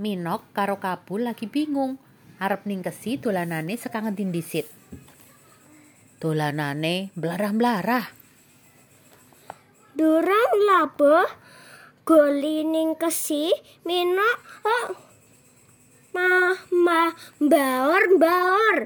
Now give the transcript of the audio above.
Minok karo Kabul lagi bingung arep ningkesi dolanane saka ngendi dhisit. Dolanane blarah-blarah. Durang labuh goli ning kesi minok oh, mah mah baor baor